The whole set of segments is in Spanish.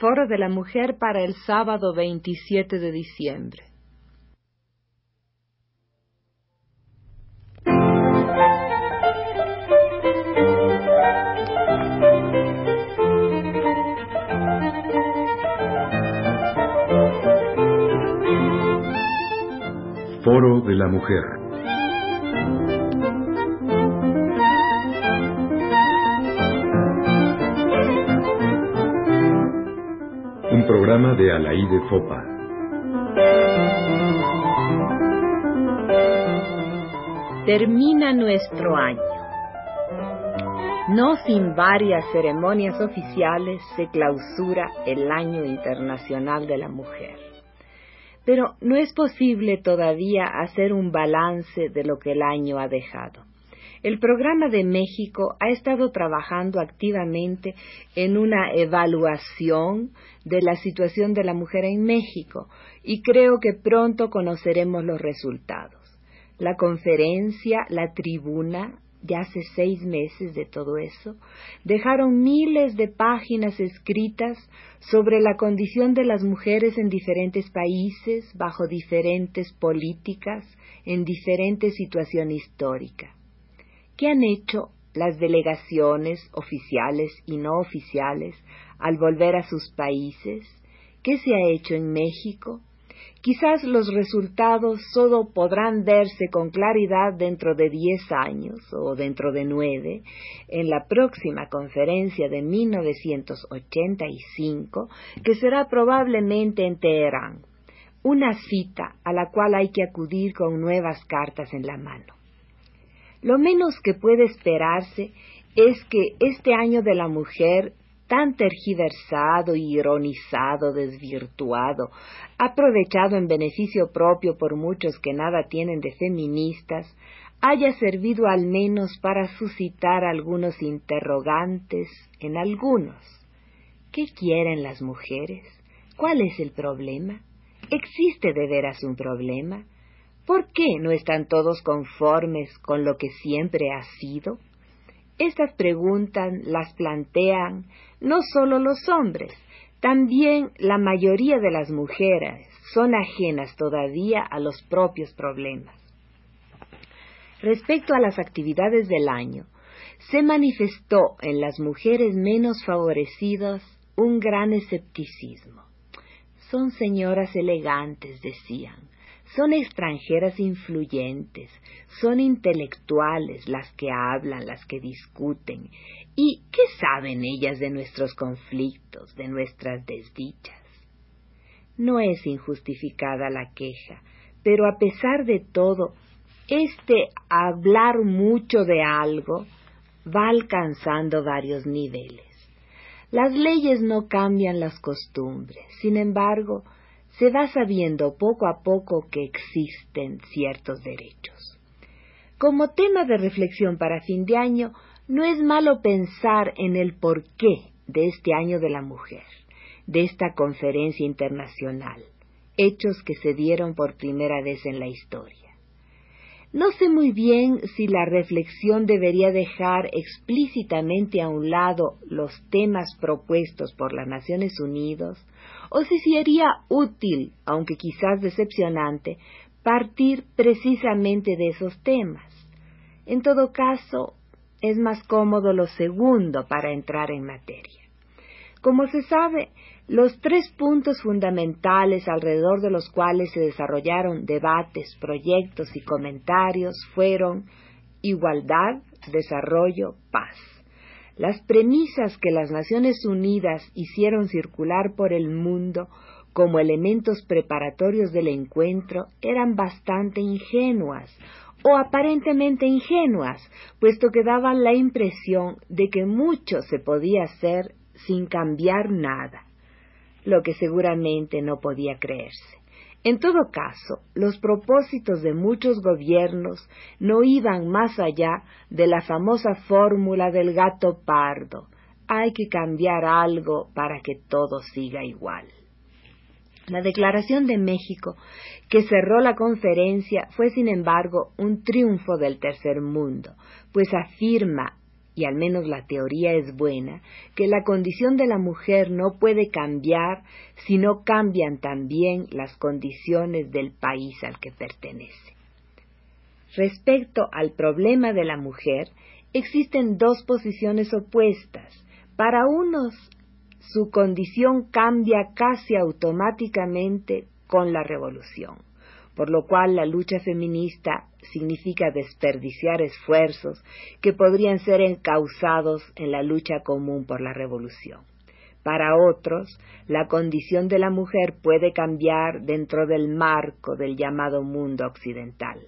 Foro de la Mujer para el sábado 27 de diciembre. Foro de la Mujer. Programa de Alaí Fopa. Termina nuestro año. No sin varias ceremonias oficiales se clausura el Año Internacional de la Mujer. Pero no es posible todavía hacer un balance de lo que el año ha dejado. El programa de México ha estado trabajando activamente en una evaluación de la situación de la mujer en México y creo que pronto conoceremos los resultados. La conferencia, la tribuna, de hace seis meses de todo eso, dejaron miles de páginas escritas sobre la condición de las mujeres en diferentes países, bajo diferentes políticas, en diferentes situaciones históricas. ¿Qué han hecho las delegaciones oficiales y no oficiales al volver a sus países? ¿Qué se ha hecho en México? Quizás los resultados solo podrán verse con claridad dentro de diez años o dentro de nueve, en la próxima conferencia de 1985, que será probablemente en Teherán, una cita a la cual hay que acudir con nuevas cartas en la mano. Lo menos que puede esperarse es que este año de la mujer tan tergiversado, ironizado, desvirtuado, aprovechado en beneficio propio por muchos que nada tienen de feministas, haya servido al menos para suscitar algunos interrogantes en algunos. ¿Qué quieren las mujeres? ¿Cuál es el problema? ¿Existe de veras un problema? ¿Por qué no están todos conformes con lo que siempre ha sido? Estas preguntas las plantean no solo los hombres, también la mayoría de las mujeres son ajenas todavía a los propios problemas. Respecto a las actividades del año, se manifestó en las mujeres menos favorecidas un gran escepticismo. Son señoras elegantes, decían, son extranjeras influyentes, son intelectuales las que hablan, las que discuten. ¿Y qué saben ellas de nuestros conflictos, de nuestras desdichas? No es injustificada la queja, pero a pesar de todo, este hablar mucho de algo va alcanzando varios niveles. Las leyes no cambian las costumbres, sin embargo, se va sabiendo poco a poco que existen ciertos derechos. Como tema de reflexión para fin de año, no es malo pensar en el porqué de este año de la mujer, de esta conferencia internacional, hechos que se dieron por primera vez en la historia. No sé muy bien si la reflexión debería dejar explícitamente a un lado los temas propuestos por las Naciones Unidas o si sería útil, aunque quizás decepcionante, partir precisamente de esos temas. En todo caso, es más cómodo lo segundo para entrar en materia. Como se sabe, los tres puntos fundamentales alrededor de los cuales se desarrollaron debates, proyectos y comentarios fueron igualdad, desarrollo, paz. Las premisas que las Naciones Unidas hicieron circular por el mundo como elementos preparatorios del encuentro eran bastante ingenuas o aparentemente ingenuas, puesto que daban la impresión de que mucho se podía hacer sin cambiar nada, lo que seguramente no podía creerse. En todo caso, los propósitos de muchos gobiernos no iban más allá de la famosa fórmula del gato pardo. Hay que cambiar algo para que todo siga igual. La Declaración de México, que cerró la conferencia, fue sin embargo un triunfo del tercer mundo, pues afirma y al menos la teoría es buena, que la condición de la mujer no puede cambiar si no cambian también las condiciones del país al que pertenece. Respecto al problema de la mujer, existen dos posiciones opuestas. Para unos, su condición cambia casi automáticamente con la revolución por lo cual la lucha feminista significa desperdiciar esfuerzos que podrían ser encausados en la lucha común por la revolución. Para otros, la condición de la mujer puede cambiar dentro del marco del llamado mundo occidental.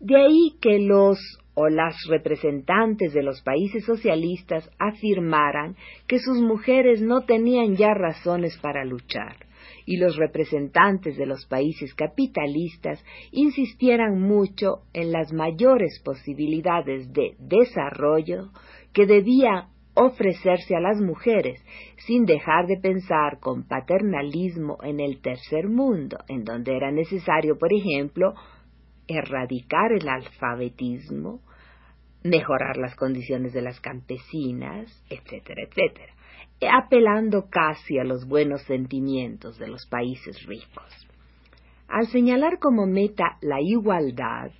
De ahí que los o las representantes de los países socialistas afirmaran que sus mujeres no tenían ya razones para luchar y los representantes de los países capitalistas insistieran mucho en las mayores posibilidades de desarrollo que debía ofrecerse a las mujeres, sin dejar de pensar con paternalismo en el tercer mundo, en donde era necesario, por ejemplo, erradicar el alfabetismo, mejorar las condiciones de las campesinas, etcétera, etcétera apelando casi a los buenos sentimientos de los países ricos. Al señalar como meta la igualdad,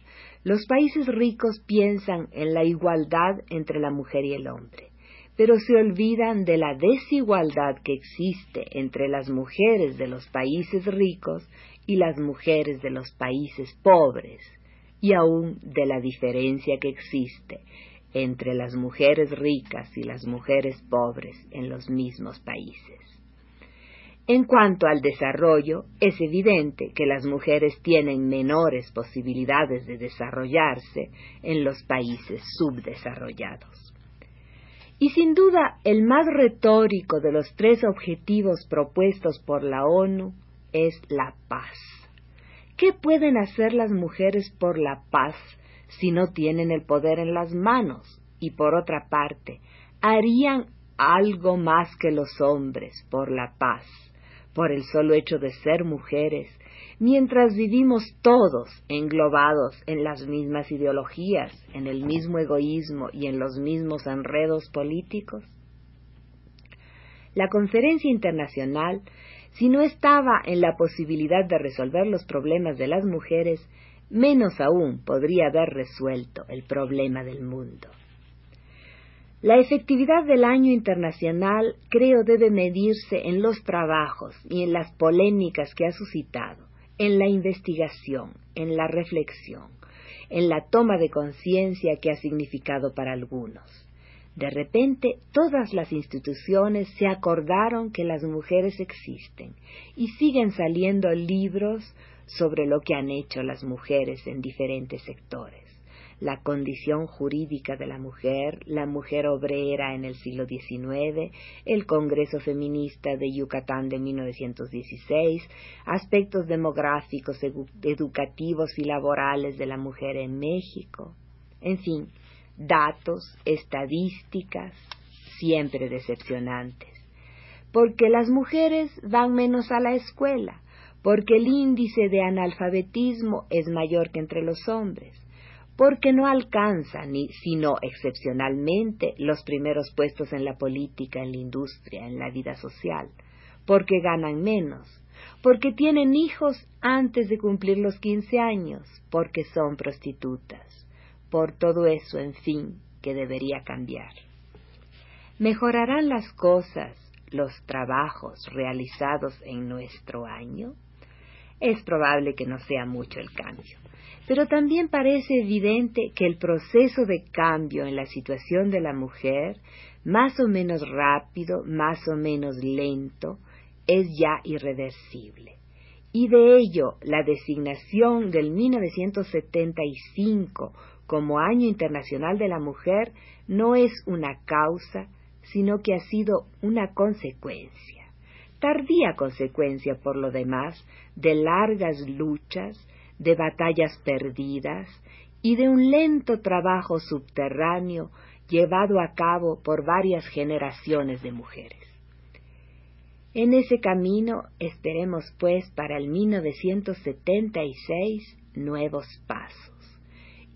los países ricos piensan en la igualdad entre la mujer y el hombre, pero se olvidan de la desigualdad que existe entre las mujeres de los países ricos y las mujeres de los países pobres, y aún de la diferencia que existe entre las mujeres ricas y las mujeres pobres en los mismos países. En cuanto al desarrollo, es evidente que las mujeres tienen menores posibilidades de desarrollarse en los países subdesarrollados. Y sin duda, el más retórico de los tres objetivos propuestos por la ONU es la paz. ¿Qué pueden hacer las mujeres por la paz si no tienen el poder en las manos y por otra parte harían algo más que los hombres por la paz, por el solo hecho de ser mujeres, mientras vivimos todos englobados en las mismas ideologías, en el mismo egoísmo y en los mismos enredos políticos? La conferencia internacional, si no estaba en la posibilidad de resolver los problemas de las mujeres, menos aún podría haber resuelto el problema del mundo. La efectividad del año internacional creo debe medirse en los trabajos y en las polémicas que ha suscitado, en la investigación, en la reflexión, en la toma de conciencia que ha significado para algunos. De repente todas las instituciones se acordaron que las mujeres existen y siguen saliendo libros sobre lo que han hecho las mujeres en diferentes sectores. La condición jurídica de la mujer, la mujer obrera en el siglo XIX, el Congreso Feminista de Yucatán de 1916, aspectos demográficos, educativos y laborales de la mujer en México, en fin, datos, estadísticas, siempre decepcionantes. Porque las mujeres van menos a la escuela, porque el índice de analfabetismo es mayor que entre los hombres, porque no alcanzan, sino excepcionalmente, los primeros puestos en la política, en la industria, en la vida social, porque ganan menos, porque tienen hijos antes de cumplir los quince años, porque son prostitutas, por todo eso, en fin, que debería cambiar. ¿Mejorarán las cosas los trabajos realizados en nuestro año? Es probable que no sea mucho el cambio. Pero también parece evidente que el proceso de cambio en la situación de la mujer, más o menos rápido, más o menos lento, es ya irreversible. Y de ello, la designación del 1975 como Año Internacional de la Mujer no es una causa, sino que ha sido una consecuencia tardía consecuencia por lo demás de largas luchas, de batallas perdidas y de un lento trabajo subterráneo llevado a cabo por varias generaciones de mujeres. En ese camino esperemos pues para el 1976 nuevos pasos,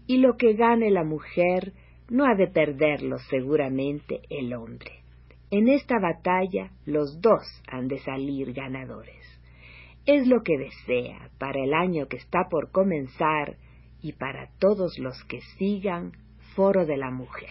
y lo que gane la mujer no ha de perderlo seguramente el hombre. En esta batalla los dos han de salir ganadores. Es lo que desea para el año que está por comenzar y para todos los que sigan Foro de la Mujer.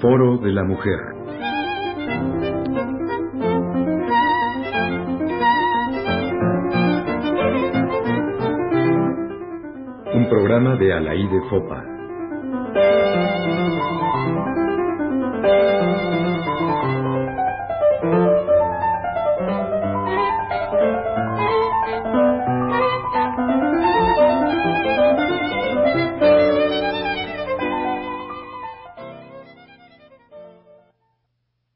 Foro de la Mujer. De Alaí de Fopa.